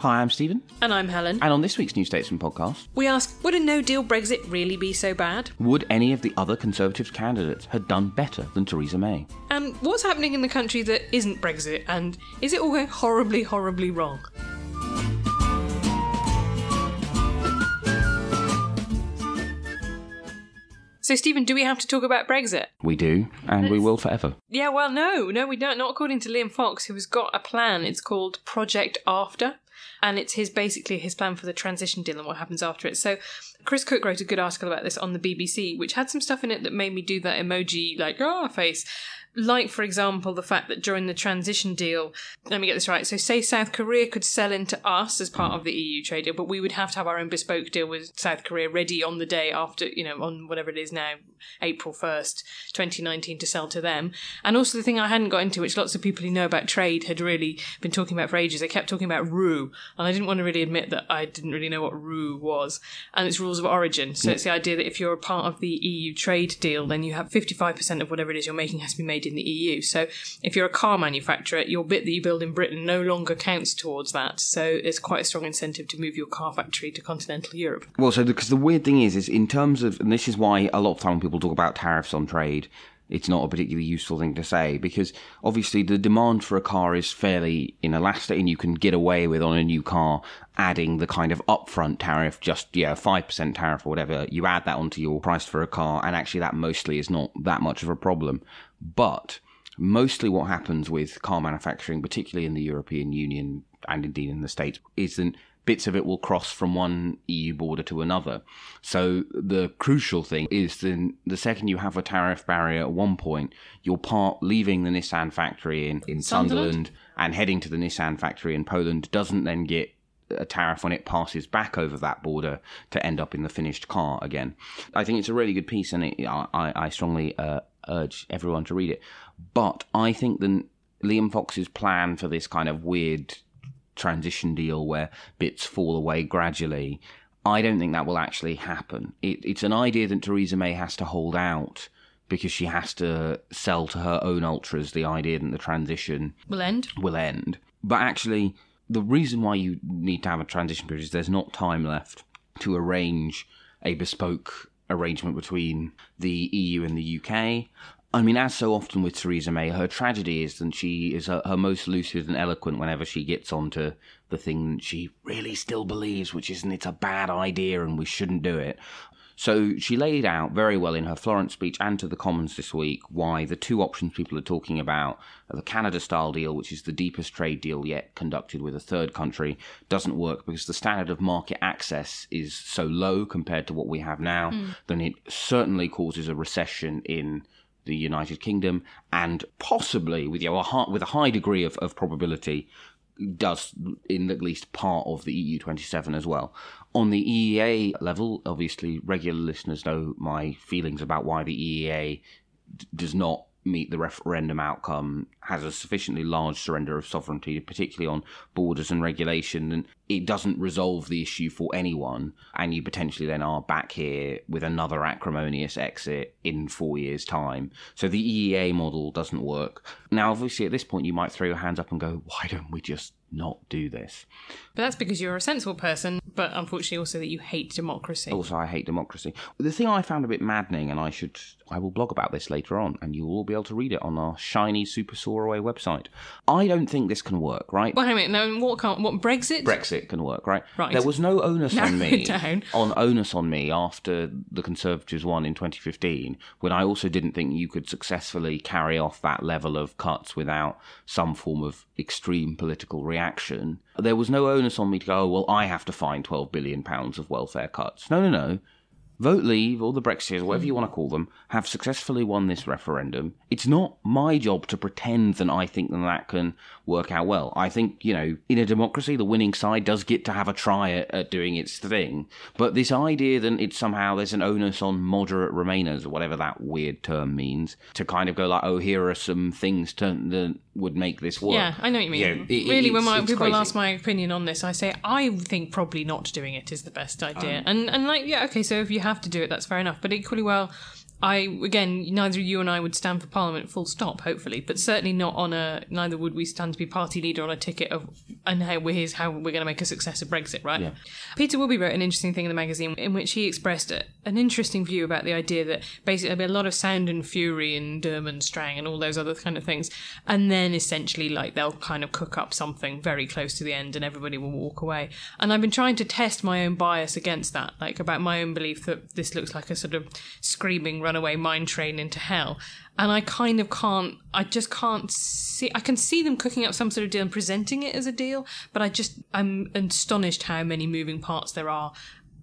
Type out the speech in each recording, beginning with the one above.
Hi, I'm Stephen, And I'm Helen. and on this week's New Statesman podcast, We ask, would a no deal Brexit really be so bad? would any of the other Conservatives candidates have done better than Theresa May? And what's happening in the country that isn't Brexit? And is it all going horribly, horribly wrong? So, Stephen, do we have to talk about Brexit? We do, and we will forever. Yeah, well, no, no, we don't. Not according to Liam Fox, who has got a plan. It's called Project After, and it's his basically his plan for the transition deal and what happens after it. So, Chris Cook wrote a good article about this on the BBC, which had some stuff in it that made me do that emoji like ah face. Like, for example, the fact that during the transition deal, let me get this right. So, say South Korea could sell into us as part of the EU trade deal, but we would have to have our own bespoke deal with South Korea ready on the day after, you know, on whatever it is now, April 1st, 2019, to sell to them. And also, the thing I hadn't got into, which lots of people who know about trade had really been talking about for ages, they kept talking about RU, and I didn't want to really admit that I didn't really know what RU was. And it's rules of origin. So, it's the idea that if you're a part of the EU trade deal, then you have 55% of whatever it is you're making has to be made in the EU. So if you're a car manufacturer, your bit that you build in Britain no longer counts towards that. So it's quite a strong incentive to move your car factory to continental Europe. Well, so because the weird thing is, is in terms of, and this is why a lot of time when people talk about tariffs on trade, it's not a particularly useful thing to say because obviously the demand for a car is fairly inelastic and you can get away with on a new car adding the kind of upfront tariff, just, yeah, 5% tariff or whatever. You add that onto your price for a car and actually that mostly is not that much of a problem. But mostly what happens with car manufacturing, particularly in the European Union and indeed in the States, is that bits of it will cross from one EU border to another. So the crucial thing is then the second you have a tariff barrier at one point, your part leaving the Nissan factory in, in Sunderland? Sunderland and heading to the Nissan factory in Poland doesn't then get a tariff when it passes back over that border to end up in the finished car again. I think it's a really good piece, and it, I, I strongly uh, urge everyone to read it. But I think that Liam Fox's plan for this kind of weird transition deal where bits fall away gradually, I don't think that will actually happen. It, it's an idea that Theresa May has to hold out because she has to sell to her own ultras the idea that the transition Will end. will end. But actually, the reason why you need to have a transition period is there's not time left to arrange a bespoke arrangement between the EU and the UK. I mean, as so often with Theresa May, her tragedy is that she is her, her most lucid and eloquent whenever she gets onto the thing that she really still believes, which isn't it's a bad idea and we shouldn't do it. So she laid out very well in her Florence speech and to the Commons this week why the two options people are talking about the Canada style deal, which is the deepest trade deal yet conducted with a third country, doesn't work because the standard of market access is so low compared to what we have now, hmm. then it certainly causes a recession in the United Kingdom and possibly with you know, a high, with a high degree of, of probability does in at least part of the EU27 as well. On the EEA level, obviously, regular listeners know my feelings about why the EEA d- does not meet the referendum outcome, has a sufficiently large surrender of sovereignty, particularly on borders and regulation. And it doesn't resolve the issue for anyone, and you potentially then are back here with another acrimonious exit in four years' time. So the EEA model doesn't work. Now, obviously, at this point, you might throw your hands up and go, why don't we just not do this? But that's because you're a sensible person, but unfortunately also that you hate democracy. Also, I hate democracy. The thing I found a bit maddening, and I should, I will blog about this later on, and you will all be able to read it on our shiny Super Soaraway website. I don't think this can work, right? Wait a minute, no, what can't, what, Brexit? Brexit can work, right? Right. There was no onus on me it down. on onus on me after the Conservatives won in 2015, when I also didn't think you could successfully carry off that level of cuts without some form of extreme political reaction. There was no onus on me to go, oh, well, I have to find 12 billion pounds of welfare cuts. No, no, no. Vote Leave or the Brexiteers, whatever you want to call them, have successfully won this referendum. It's not my job to pretend that I think that that can work out well. I think, you know, in a democracy, the winning side does get to have a try at, at doing its thing. But this idea that it's somehow there's an onus on moderate Remainers, or whatever that weird term means, to kind of go like, oh, here are some things to, that would make this work. Yeah, I know what you mean. It- it- really, when my, people crazy. ask my opinion on this, I say I think probably not doing it is the best idea. Um, and and like yeah, okay, so if you have to do it, that's fair enough. But equally well, I again, neither you and I would stand for Parliament full stop, hopefully, but certainly not on a. Neither would we stand to be party leader on a ticket of and how here's how we're going to make a success of Brexit, right? Peter Wilby wrote an interesting thing in the magazine in which he expressed a, an interesting view about the idea that basically there'll be a lot of sound and fury and Sturm und Drang and all those other kind of things, and then essentially like they'll kind of cook up something very close to the end and everybody will walk away. And I've been trying to test my own bias against that, like about my own belief that this looks like a sort of screaming runaway mine train into hell. And I kind of can't, I just can't see, I can see them cooking up some sort of deal and presenting it as a deal, but I just, I'm astonished how many moving parts there are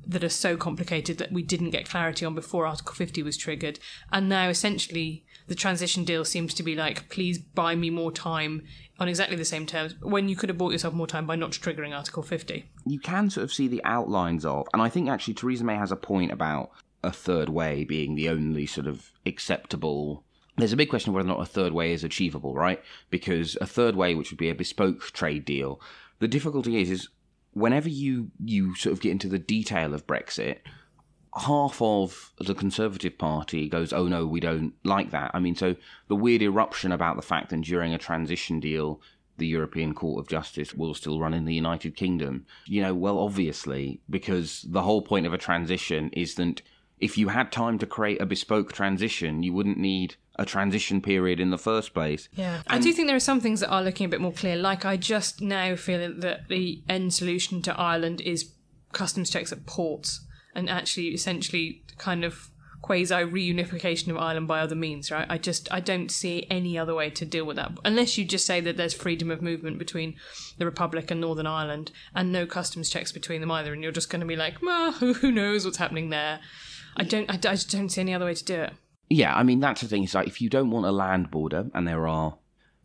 that are so complicated that we didn't get clarity on before Article 50 was triggered. And now essentially the transition deal seems to be like, please buy me more time on exactly the same terms when you could have bought yourself more time by not triggering Article 50. you can sort of see the outlines of, and I think actually Theresa May has a point about a third way being the only sort of acceptable. There's a big question whether or not a third way is achievable, right? Because a third way, which would be a bespoke trade deal, the difficulty is, is whenever you you sort of get into the detail of Brexit, half of the Conservative Party goes, oh no, we don't like that. I mean, so the weird eruption about the fact that during a transition deal, the European Court of Justice will still run in the United Kingdom. You know, well, obviously, because the whole point of a transition is that if you had time to create a bespoke transition, you wouldn't need a transition period in the first place. Yeah. I do think there are some things that are looking a bit more clear. Like, I just now feel that the end solution to Ireland is customs checks at ports and actually essentially kind of quasi reunification of Ireland by other means, right? I just I don't see any other way to deal with that unless you just say that there's freedom of movement between the Republic and Northern Ireland and no customs checks between them either, and you're just going to be like, who, who knows what's happening there? I don't I, I just don't see any other way to do it. Yeah, I mean, that's the thing. It's like if you don't want a land border, and there are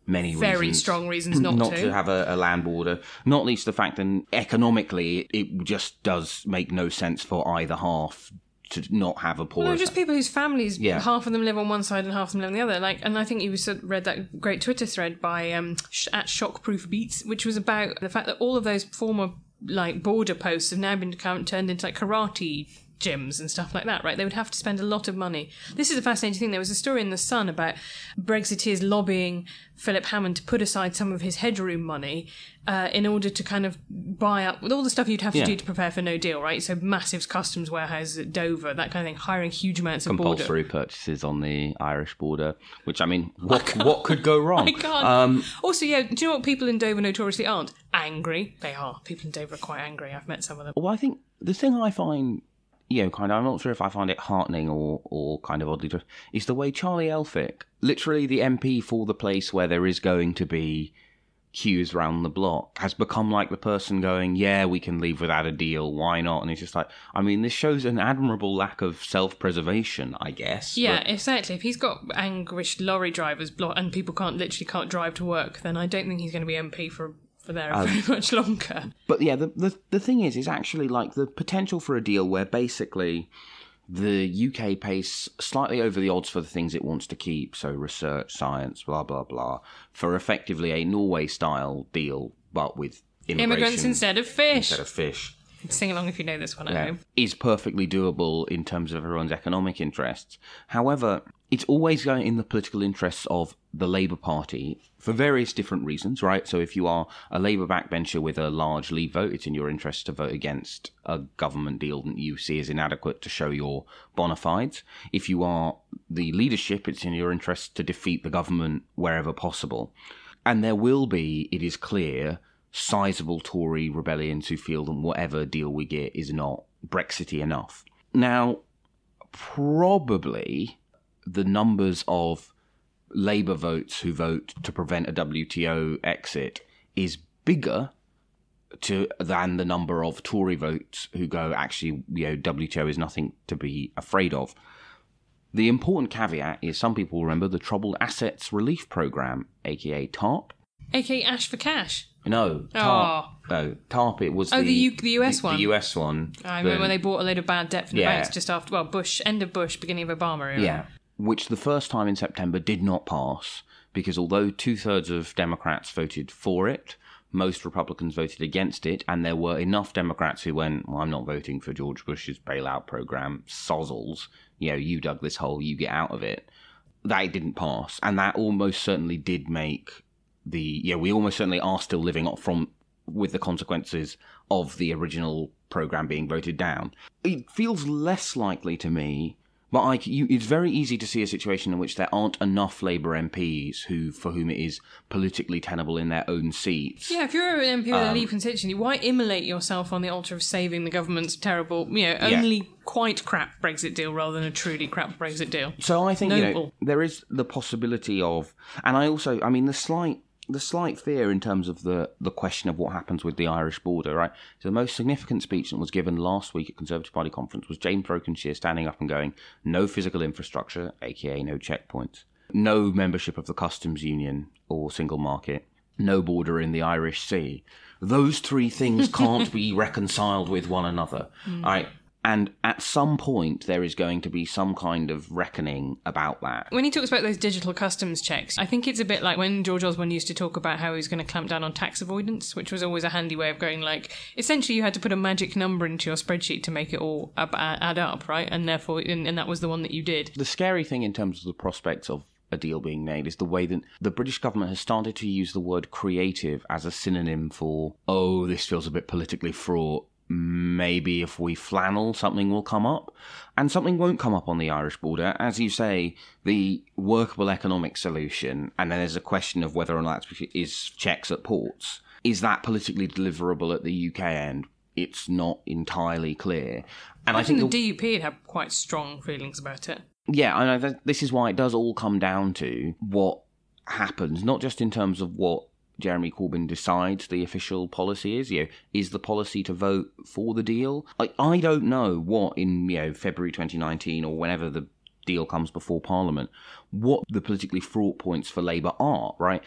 many Very reasons strong reasons not, not to. to have a, a land border, not least the fact that economically it, just does make no sense for either half to not have a border. Well, just people whose families, Yeah. half of them live on one side and half of them live on the other. Like, and I think you read that great Twitter thread by um, at Shockproof Beats, which was about the fact that all of those former like border posts have now been turned into like karate gyms and stuff like that. Right? They would have to spend a lot of money. This is a fascinating thing. There was a story in the Sun about Brexiteers lobbying Philip Hammond to put aside some of his headroom money uh, in order to kind of buy up with all the stuff you'd have to Yeah. do to prepare for no deal, right? So massive customs warehouses at Dover, that kind of thing, hiring huge amounts of border. compulsory purchases on the Irish border, which I mean, what what could go wrong? I can't. Um, also, yeah, do you know what people in Dover notoriously aren't? Angry. They are. People in Dover are quite angry. I've met some of them. Well, I think the thing I find, you know, kind of, I'm not sure if I find it heartening or, or kind of oddly, to- is the way Charlie Elphicke, literally the MP for the place where there is going to be queues round the block, has become like the person going, yeah, we can leave without a deal, why not? And it's just like, I mean, this shows an admirable lack of self preservation, I guess. Yeah, but- exactly. If he's got anguished lorry drivers blo- and people can't literally can't drive to work, then I don't think he's going to be MP for for there Um, very much longer. But yeah, the, the the thing is, is actually like the potential for a deal where basically the UK pays slightly over the odds for the things it wants to keep, so research, science, blah blah blah, for effectively a Norway style deal, but with Immigrants instead of fish. instead of fish Sing along if you know this one at yeah, home. is perfectly doable in terms of everyone's economic interests. However, it's always going in the political interests of the Labour Party for various different reasons, right? So if you are a Labour backbencher with a large Leave vote, it's in your interest to vote against a government deal that you see as inadequate to show your bona fides. If you are the leadership, it's in your interest to defeat the government wherever possible. And there will be, it is clear, sizable Tory rebellions who feel that whatever deal we get is not Brexity enough. Now, probably the numbers of Labour votes who vote to prevent a WTO exit is bigger to than the number of Tory votes who go actually you know WTO is nothing to be afraid of. The important caveat is some people remember the Troubled Assets Relief Program, aka TARP. aka Ash for Cash. No, TARP. Ah. No, TARP. It was Oh, the, the U- the US one. The US one. I remember The- when they bought a load of bad debt from the Yeah. banks just after, well, Bush, end of Bush, beginning of Obama era. Yeah, which the first time in September did not pass because although two thirds of Democrats voted for it, most Republicans voted against it, and there were enough Democrats who went, well, I'm not voting for George Bush's bailout program, sozzles. You know, you dug this hole, you get out of it. That it didn't pass, and that almost certainly did make the yeah, we almost certainly are still living off from with the consequences of the original program being voted down. It feels less likely to me, but I, you, it's very easy to see a situation in which there aren't enough Labour MPs who, for whom it is politically tenable in their own seats. Yeah, if you're an MP with Um, a Leave constituency, why immolate yourself on the altar of saving the government's terrible, you know, Yeah. only quite crap Brexit deal rather than a truly crap Brexit deal? So I think you know, there is the possibility of, and I also, I mean, the slight, the slight fear in terms of the the question of what happens with the Irish border, right? So the most significant speech that was given last week at Conservative Party conference was James Brokenshire standing up and going, "No physical infrastructure, aka no checkpoints, no membership of the customs union or single market." No border in the Irish Sea. Those three things can't be reconciled with one another. Hmm. Right? And at some point, there is going to be some kind of reckoning about that. When he talks about those digital customs checks, I think it's a bit like when George Osborne used to talk about how he was going to clamp down on tax avoidance, which was always a handy way of going like, essentially you had to put a magic number into your spreadsheet to make it all ab- add up, right? And therefore, and, and that was the one that you did. The scary thing in terms of the prospects of a deal being made is the way that the British government has started to use the word creative as a synonym for, oh, this feels a bit politically fraught. Maybe if we flannel, something will come up. And something won't come up on the Irish border. As you say, the workable economic solution, and then there's a question of whether or not that is checks at ports. Is that politically deliverable at the UK end? It's not entirely clear. And I, I think think the- the DUP had had quite strong feelings about it. yeah, I know that this is why it does all come down to what happens, not just in terms of what Jeremy Corbyn decides the official policy is. You know, is the policy to vote for the deal? I I don't know what in you know February 2019 or whenever the deal comes before Parliament, what the politically fraught points for Labour are. Right.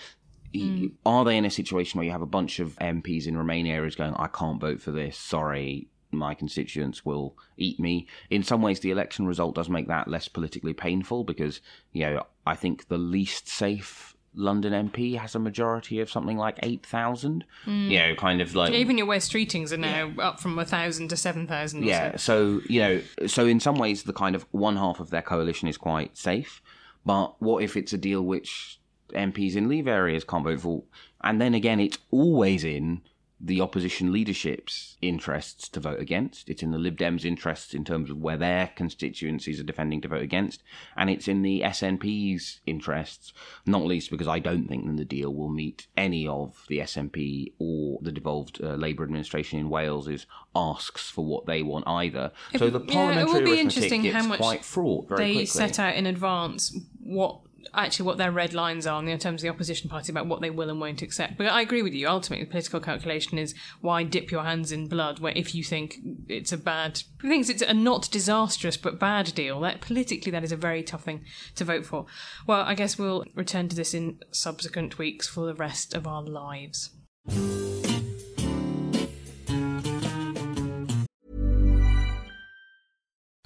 Hmm. Are they in a situation where you have a bunch of MPs in Remain areas going, I can't vote for this, sorry, my constituents will eat me. In some ways, the election result does make that less politically painful because, you know, I think the least safe London MP has a majority of something like 8,000. Hmm. You know, kind of like. Even your Wes Streetings are now up from 1,000 to 7,000 Yeah, so. so, you know, so in some ways, the kind of one half of their coalition is quite safe. But what if it's a deal which MPs in leave areas can't vote for? And then again, it's always in the opposition leadership's interests to vote against. It's in the Lib Dems' interests in terms of where their constituencies are defending to vote against. And it's in the SNP's interests, not least because I don't think that the deal will meet any of the SNP or the devolved uh, Labour administration in Wales's asks for what they want either. so the Yeah, it parliamentary will be interesting how much quite fraught very they quickly. set out in advance what actually what their red lines are in terms of the opposition party about what they will and won't accept. But I agree with you. Ultimately, the political calculation is why dip your hands in blood where if you think it's a bad, thinks it's a not disastrous but bad deal. That politically, that is a very tough thing to vote for. Well, I guess we'll return to this in subsequent weeks for the rest of our lives.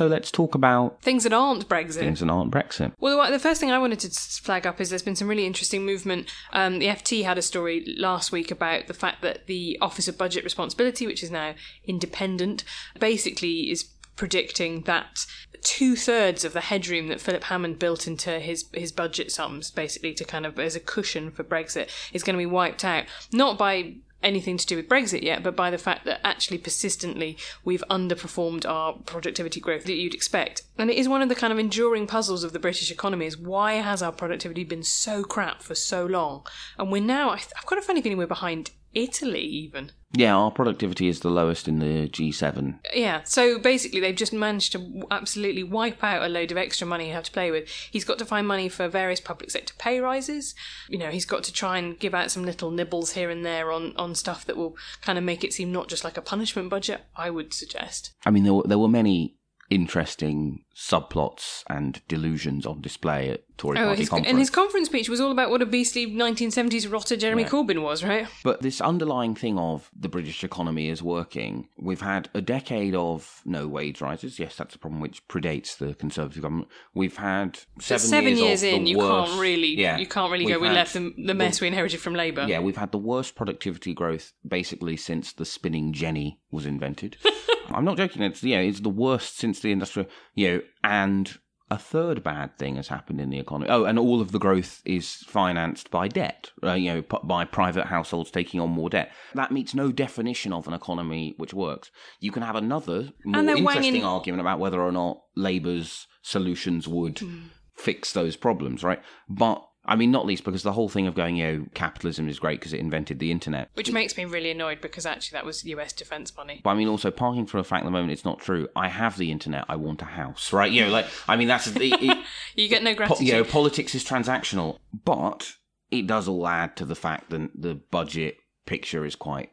So let's talk about Things that aren't Brexit. things that aren't Brexit. Well, the first thing I wanted to flag up is there's been some really interesting movement. Um, the FT had a story last week about the fact that the Office of Budget Responsibility, which is now independent, basically is predicting that two thirds of the headroom that Philip Hammond built into his his budget sums, basically to kind of as a cushion for Brexit, is going to be wiped out. Not by anything to do with Brexit yet, but by the fact that actually persistently we've underperformed our productivity growth that you'd expect. And it is one of the kind of enduring puzzles of the British economy is why has our productivity been so crap for so long? And we're now, I've got a funny feeling we're behind Italy even. Yeah, our productivity is the lowest in the G7. Yeah, so basically they've just managed to absolutely wipe out a load of extra money you have to play with. He's got to find money for various public sector pay rises. You know, he's got to try and give out some little nibbles here and there on, on stuff that will kind of make it seem not just like a punishment budget, I would suggest. I mean, there were, there were many interesting subplots and delusions on display at Tory Oh, party his, conference. and his conference speech was all about what a beastly 1970s rotter Jeremy Corbyn was, right? But this underlying thing of the British economy is working. We've had a decade of no wage rises. Yes, that's a problem which predates the Conservative government. We've had seven, Seven years, years, of in, you worst, can't really, Yeah, you can't really go. We left the, the mess we inherited from Labour. Yeah, we've had the worst productivity growth basically since the spinning jenny was invented. I'm not joking. It's yeah, it's the worst since the industrial. You know, and a third bad thing has happened in the economy. Oh, and all of the growth is financed by debt. Uh, you know, by private households taking on more debt. That meets no definition of an economy which works. You can have another more interesting wanging- argument about whether or not Labour's solutions would fix those problems, right? But I mean, not least because the whole thing of going, you know, capitalism is great because it invented the internet. Which makes me really annoyed because actually that was US defence money. But I mean, also parking for a fact at the moment it's not true. I have the internet. I want a house, right? You know, like I mean, that's it, it, You get no gratitude. you know, politics is transactional, but it does all add to the fact that the budget picture is quite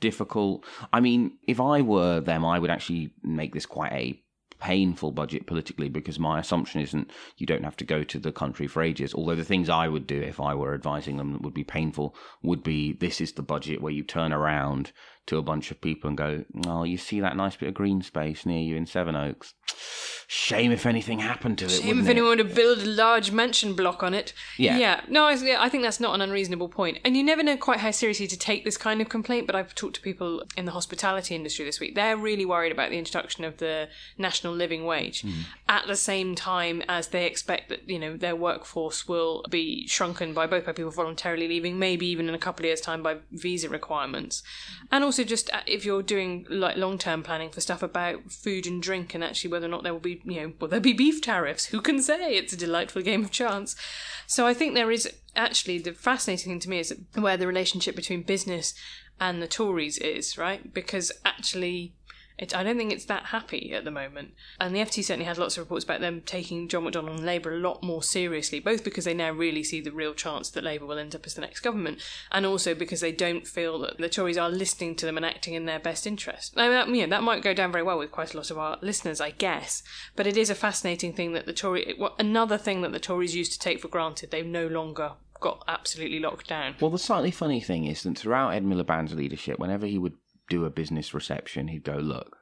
difficult. I mean, if I were them, I would actually make this quite a painful budget politically because my assumption isn't you don't have to go to the country for ages. Although the things I would do if I were advising them that would be painful would be this is the budget where you turn around to a bunch of people and go, Oh, you see that nice bit of green space near you in Sevenoaks? Shame if anything happened to it. Shame if it?" anyone would build a large mansion block on it. Yeah. Yeah. No, I, I think that's not an unreasonable point. And you never know quite how seriously to take this kind of complaint, but I've talked to people in the hospitality industry this week. They're really worried about the introduction of the national living wage Hmm. at the same time as they expect that, you know, their workforce will be shrunken by both by people voluntarily leaving, maybe even in a couple of years' time by visa requirements. And also just uh, if you're doing like long-term planning for stuff about food and drink and actually whether or not there will be, you know, will there be beef tariffs? Who can say? It's a delightful game of chance. So I think there is actually the fascinating thing to me is where the relationship between business and the Tories is, right? Because actually it, I don't think it's that happy at the moment. And the FT certainly has lots of reports about them taking John McDonnell and Labour a lot more seriously, both because they now really see the real chance that Labour will end up as the next government, and also because they don't feel that the Tories are listening to them and acting in their best interest. Now, that, you know, that might go down very well with quite a lot of our listeners, I guess, but it is a fascinating thing that the Tory, another thing that the Tories used to take for granted, they've no longer got absolutely locked down. Well, the slightly funny thing is that throughout Ed Miliband's leadership, whenever he would do a business reception, he'd go, Look,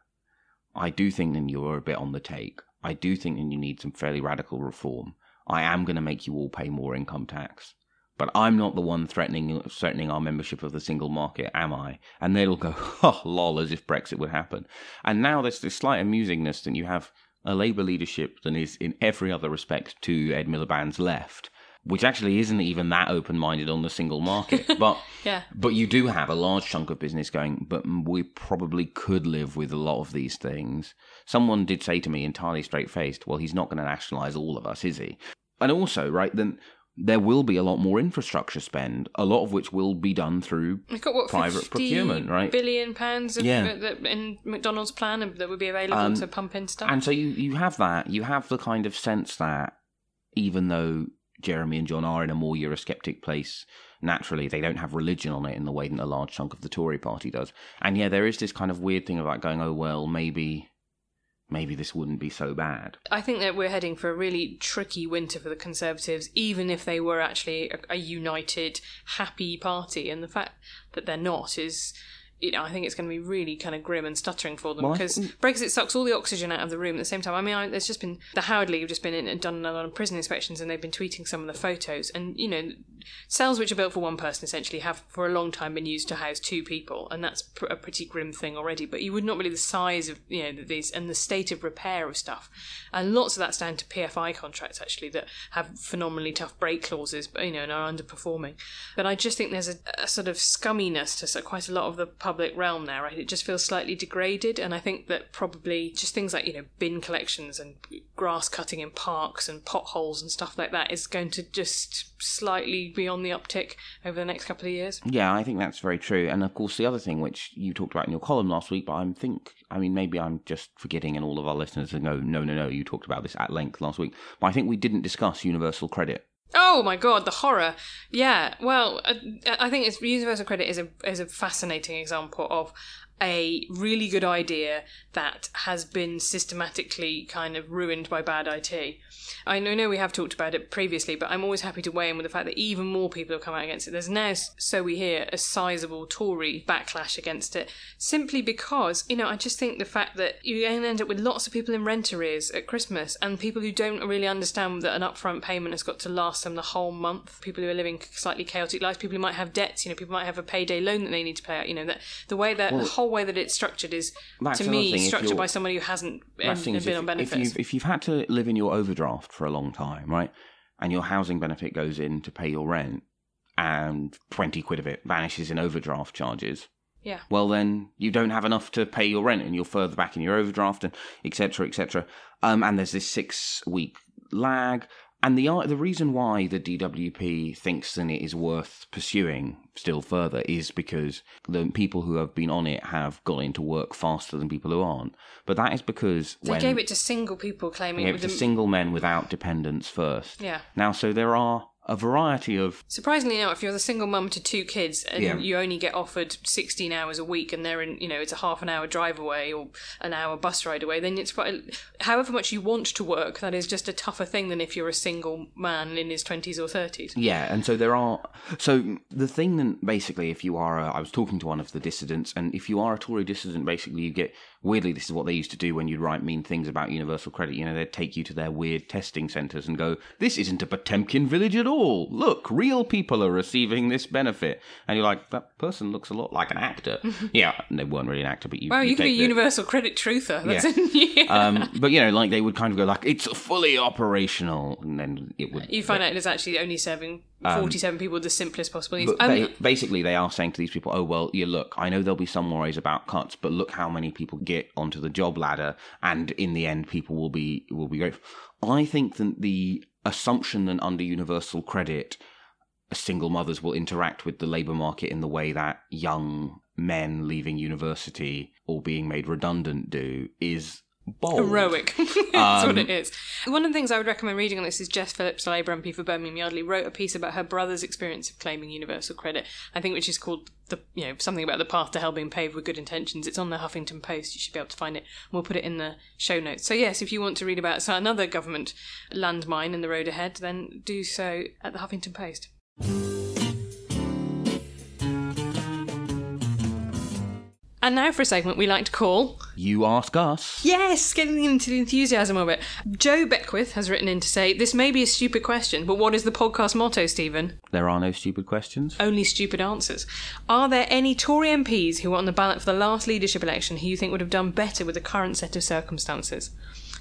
I do think that you're a bit on the take. I do think that you need some fairly radical reform. I am going to make you all pay more income tax. But I'm not the one threatening threatening our membership of the single market, am I? And they'll go, oh, lol, as if Brexit would happen. And now there's this slight amusingness that you have a Labour leadership that is, in every other respect, to Ed Miliband's left, which actually isn't even that open minded on the single market. But Yeah. but you do have a large chunk of business going, but we probably could live with a lot of these things. Someone did say to me entirely straight faced, well, he's not going to nationalise all of us, is he? And also, right, then there will be a lot more infrastructure spend, a lot of which will be done through got what private 50 procurement, right? Billion pounds of, Yeah. uh, in McDonnell's plan that would be available to pump in stuff. And so you, you have that. You have the kind of sense that even though Jeremy and John are in a more Eurosceptic place, naturally they don't have religion on it in the way that a large chunk of the Tory party does. And yeah, there is this kind of weird thing about going, oh well, maybe maybe this wouldn't be so bad. I think that we're heading for a really tricky winter for the Conservatives, even if they were actually a, a united, happy party. And the fact that they're not is, you know, I think it's going to be really kind of grim and stuttering for them Well, because think- mm. Brexit sucks all the oxygen out of the room at the same time. I mean, I, there's just been the Howard League have just been in and done a lot of prison inspections, and they've been tweeting some of the photos. And you know, cells which are built for one person essentially have for a long time been used to house two people, and that's pr- a pretty grim thing already. But you would not believe the size of you know these and the state of repair of stuff, and lots of that's down to PFI contracts actually that have phenomenally tough break clauses, but you know, and are underperforming. But I just think there's a, a sort of scumminess to quite a lot of the public realm now, right? It just feels slightly degraded, and I think that probably just things like you know bin collections and grass cutting in parks and potholes and stuff like that is going to just slightly be on the uptick over the next couple of years. Yeah, I think that's very true. And of course, the other thing which you talked about in your column last week, but I think, I mean, maybe I'm just forgetting, and all of our listeners go, no, no, no, you talked about this at length last week. But I think we didn't discuss universal credit. Oh my god, the horror! Yeah, well, uh, I think it's universal credit is a is a fascinating example of a really good idea that has been systematically kind of ruined by bad IT. I know, know we have talked about it previously, but I'm always happy to weigh in with the fact that even more people have come out against it. There's now, so we hear, a sizable Tory backlash against it, simply because, you know, I just think the fact that you're going to end up with lots of people in rent arrears at Christmas and people who don't really understand that an upfront payment has got to last them the whole month, people who are living slightly chaotic lives, people who might have debts, you know, people might have a payday loan that they need to pay out, you know, that the way that the whole way that it's structured is, That's to me, thing, structured by somebody who hasn't um, That's the thing been if, on if benefits. you've, if you've had to live in your overdraft for a long time, right, and your housing benefit goes in to pay your rent, and 20 quid of it vanishes in overdraft charges, yeah. well then you don't have enough to pay your rent and you're further back in your overdraft and etc etc um, and there's this six week lag and the the reason why the DWP thinks that it is worth pursuing still further is because the people who have been on it have got into work faster than people who aren't. But that is because They gave it to single people claiming they it gave was it to single men without dependents first. Yeah. Now, so there are a variety of Surprisingly enough, if you're the single mum to two kids and Yeah. you only get offered 16 hours a week and they're in, you know, it's a half an hour drive away or an hour bus ride away, then it's quite, however much you want to work, that is just a tougher thing than if you're a single man in his 20s or 30s. Yeah, and so there are. So the thing then, basically, if you are, a, I was talking to one of the dissidents, and if you are a Tory dissident, basically you get. Weirdly, this is what they used to do when you'd write mean things about universal credit. You know, they'd take you to their weird testing centres and go, "This isn't a Potemkin village at all. Look, real people are receiving this benefit." And you're like, "That person looks a lot like an actor." yeah, and they weren't really an actor, but you. Wow, you could be a the- universal credit truther. That's Yeah. Um, but you know, like they would kind of go like, "It's fully operational," and then it would. you find out it's actually only serving 47 people the simplest possible needs. Um, Um, they, basically, they are saying to these people, "Oh well, you look. I know there'll be some worries about cuts, but look how many people get onto the job ladder, and in the end, people will be will be grateful." I think that the assumption that under universal credit, single mothers will interact with the labour market in the way that young men leaving university or being made redundant do is bold. Heroic. That's what Um, it is. One of the things I would recommend reading on this is Jess Phillips, Labour MP for Birmingham Yardley, wrote a piece about her brother's experience of claiming universal credit. I think which is called the you know something about the path to hell being paved with good intentions. It's on the Huffington Post. You should be able to find it. We'll put it in the show notes. So yes, if you want to read about so another government landmine in the road ahead, then do so at the Huffington Post. And now for a segment we like to call You ask us. Yes, getting into the enthusiasm of it. Joe Beckwith has written in to say, This may be a stupid question, but what is the podcast motto, Stephen? There are no stupid questions. Only stupid answers. Are there any Tory MPs who were on the ballot for the last leadership election who you think would have done better with the current set of circumstances?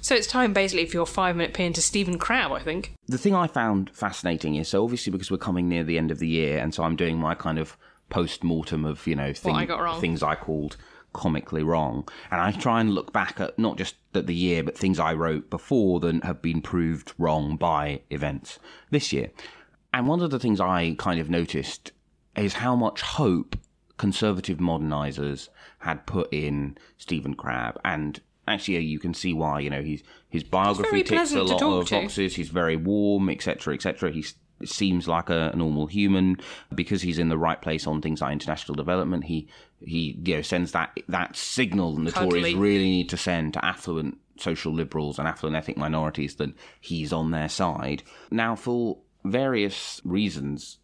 So it's time basically for your five minute pin to Stephen Crowd, I think. The thing I found fascinating is so obviously because we're coming near the end of the year, and so I'm doing my kind of post mortem of you know thing, I things I called comically wrong, and I try and look back at not just at the year, but things I wrote before that have been proved wrong by events this year. And one of the things I kind of noticed is how much hope conservative modernisers had put in Stephen Crabb and actually you can see why you know he's his biography ticks a lot of to. boxes. He's very warm etc etc he s- seems like a, normal human because he's in the right place on things like international development he he you know sends that that signal that the tories really need to send to affluent social liberals and affluent ethnic minorities that he's on their side now for various reasons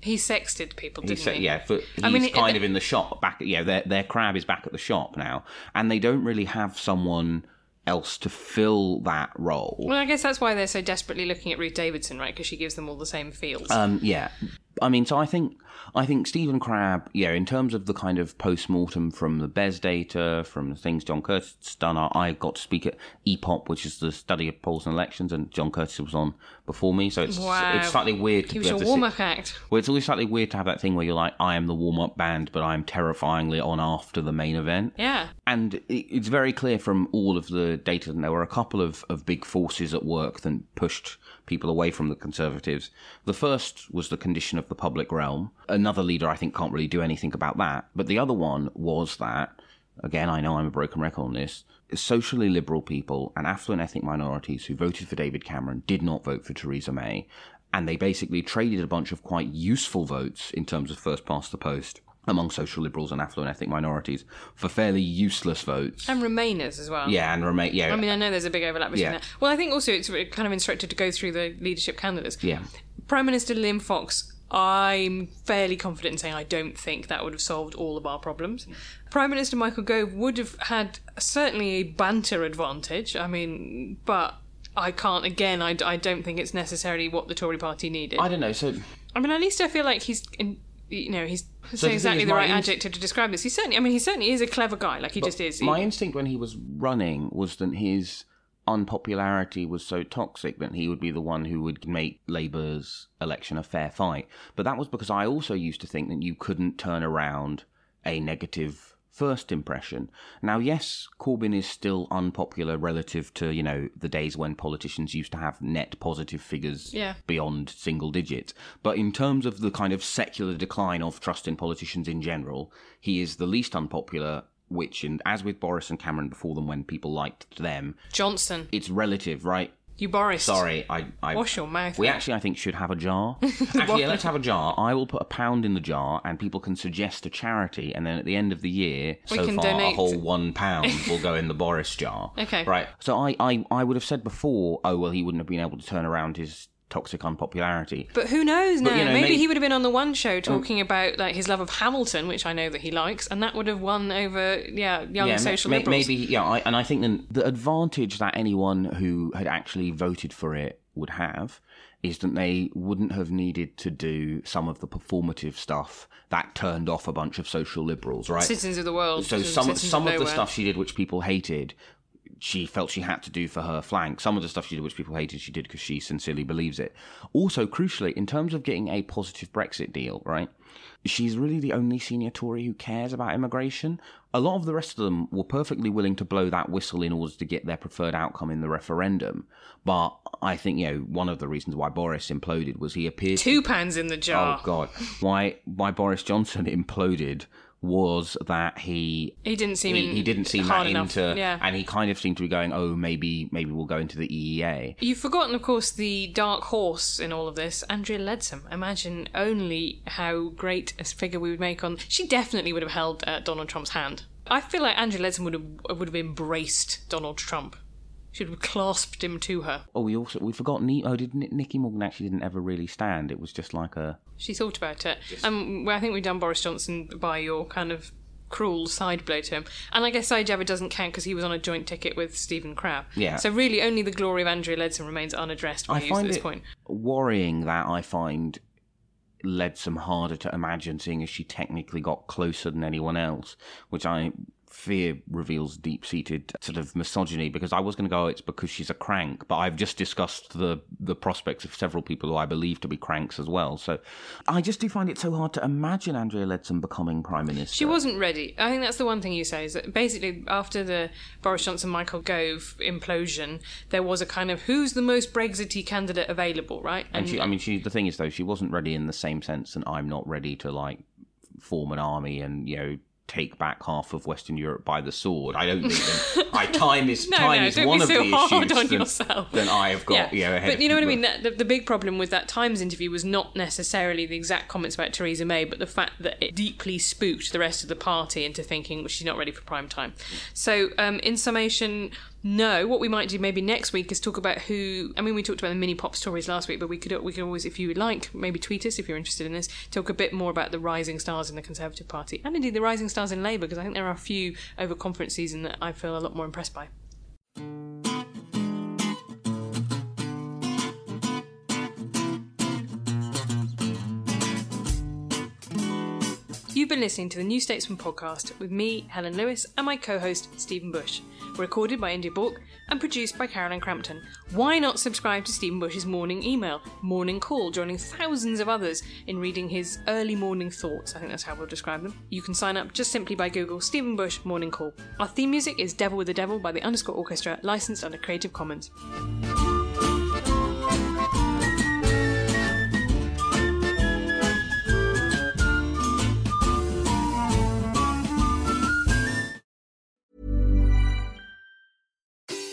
He sexted people, didn't uh, he? yeah, but he's I mean, it- kind of in the shop back. Yeah, their their crab is back at the shop now, and they don't really have someone else to fill that role. Well, I guess that's why they're so desperately looking at Ruth Davidson, right? Because she gives them all the same feels. Um, yeah, I mean, so I think I think Stephen Crabb, yeah, in terms of the kind of post mortem from the BES data, from the things John Curtice done, I, I got to speak at EPOP, which is the study of polls and elections, and John Curtice was on before me, so it's Wow. it's slightly weird. To he was your warm up act. Well, it's always slightly weird to have that thing where you're like, I am the warm up band, but I'm terrifyingly on after the main event. Yeah. And it- it's very clear from all of the data that there were a couple of, of big forces at work that pushed people away from the Conservatives. The first was the condition of the public realm. Another leader, I think, can't really do anything about that. But the other one was that, again, I know I'm a broken record on this, socially liberal people and affluent ethnic minorities who voted for David Cameron did not vote for Theresa May. And they basically traded a bunch of quite useful votes in terms of first past the post among social liberals and affluent ethnic minorities for fairly useless votes. And Remainers as well. yeah, and remain. Yeah, I mean, I know there's a big overlap between Yeah. that. Well, I think also it's kind of instructed to go through the leadership candidates. yeah. Prime Minister Liam Fox, I'm fairly confident in saying I don't think that would have solved all of our problems. Prime Minister Michael Gove would have had certainly a banter advantage. I mean, but I can't, again, I, I don't think it's necessarily what the Tory party needed. I don't know. So I mean, at least I feel like he's, in, you know, he's the saying exactly the right inst- adjective to describe this. He certainly, I mean, he certainly is a clever guy. Like he just is. He- my instinct when he was running was that his unpopularity was so toxic that he would be the one who would make Labour's election a fair fight. But that was because I also used to think that you couldn't turn around a negative first impression. Now, yes, Corbyn is still unpopular relative to, you know, the days when politicians used to have net positive figures Yeah. beyond single digits. But in terms of the kind of secular decline of trust in politicians in general, he is the least unpopular. Which, in, as with Boris and Cameron before them, when people liked them, Johnson, it's relative, right? You Boris. Sorry, I, I Wash your mouth. we actually, I think, should have a jar. Actually, yeah, let's have a jar. I will put a pound in the jar, and people can suggest a charity, and then at the end of the year, We so can far, donate- a whole one pound will go in the Boris jar. Okay. Right. So I, I, I would have said before, oh well, he wouldn't have been able to turn around his toxic unpopularity. But who knows now? You know, maybe, maybe- he would have been on the one show talking about like his love of Hamilton, which I know that he likes, and that would have won over yeah young yeah, social ma- liberals. maybe yeah, I, and I think then the advantage that anyone who had actually voted for it would have is that they wouldn't have needed to do some of the performative stuff that turned off a bunch of social liberals, right? Citizens of the world. so some some of the stuff she did which people hated she felt she had to do for her flank some of the stuff she did which people hated she did because she sincerely believes it also crucially in terms of getting a positive brexit deal right she's really the only senior tory who cares about immigration a lot of the rest of them were perfectly willing to blow that whistle in order to get their preferred outcome in the referendum but i think you know one of the reasons why boris imploded was he appeared to Two pounds in the jar. Oh God! Why? Why Boris Johnson imploded was that he He didn't seem he, he didn't seem that enough, into yeah. and he kind of seemed to be going oh maybe maybe we'll go into the EEA You've forgotten, of course, the dark horse in all of this, Andrea Leadsom. Imagine only how great a figure we would make on. She definitely would have held uh, Donald Trump's hand. I feel like Andrea Leadsom would have would have embraced Donald Trump. She would have clasped him to her. oh we also we forgot Ni- oh did Ni- Nicky Morgan actually didn't ever really stand it was just like a She thought about it. Um, well, I think we've done Boris Johnson by your kind of cruel side blow to him. And I guess Sajava doesn't count because he was on a joint ticket with Stephen Crabb. Yeah. So really, only the glory of Andrea Leadsom remains unaddressed by I you at find this it point. worrying that I find Leadsom harder to imagine seeing as she technically got closer than anyone else which I fear reveals deep seated sort of misogyny because I was going to go, oh, it's because she's a crank, but I've just discussed the, the prospects of several people who I believe to be cranks as well. So I just do find it so hard to imagine Andrea Leadsom becoming Prime Minister. She wasn't ready. I think that's the one thing you say is that basically after the Boris Johnson Michael Gove implosion, there was a kind of who's the most Brexity candidate available, right? And, and she, I mean, she. The thing is, though, she wasn't ready in the same sense, and I'm not ready to like form an army and you know take back half of Western Europe by the sword. I don't think I, time is no, time no, is don't one be of so the hard issues on that, yourself. that I have got. Yeah, You know, but you know what I mean. The, the big problem with that Times interview was not necessarily the exact comments about Theresa May, but the fact that it deeply spooked the rest of the party into thinking well, she's not ready for prime time. So, um, in summation, no. What we might do maybe next week is talk about who. I mean, we talked about the mini pop stories last week, but we could we could always, if you would like, maybe tweet us if you're interested in this. Talk a bit more about the rising stars in the Conservative Party and indeed the rising stars in Labour, because I think there are a few over conference season that I feel a lot more impressed by. You've been listening to the New Statesman podcast with me, Helen Lewis, and my co host, Stephen Bush. Recorded by India Bourke and produced by Carolyn Crampton. Why not subscribe to Stephen Bush's morning email, Morning Call, joining thousands of others in reading his early morning thoughts? I think that's how we'll describe them. You can sign up just simply by Google Stephen Bush Morning Call. Our theme music is Devil with the Devil by the Underscore Orkestra, licensed under Creative Commons.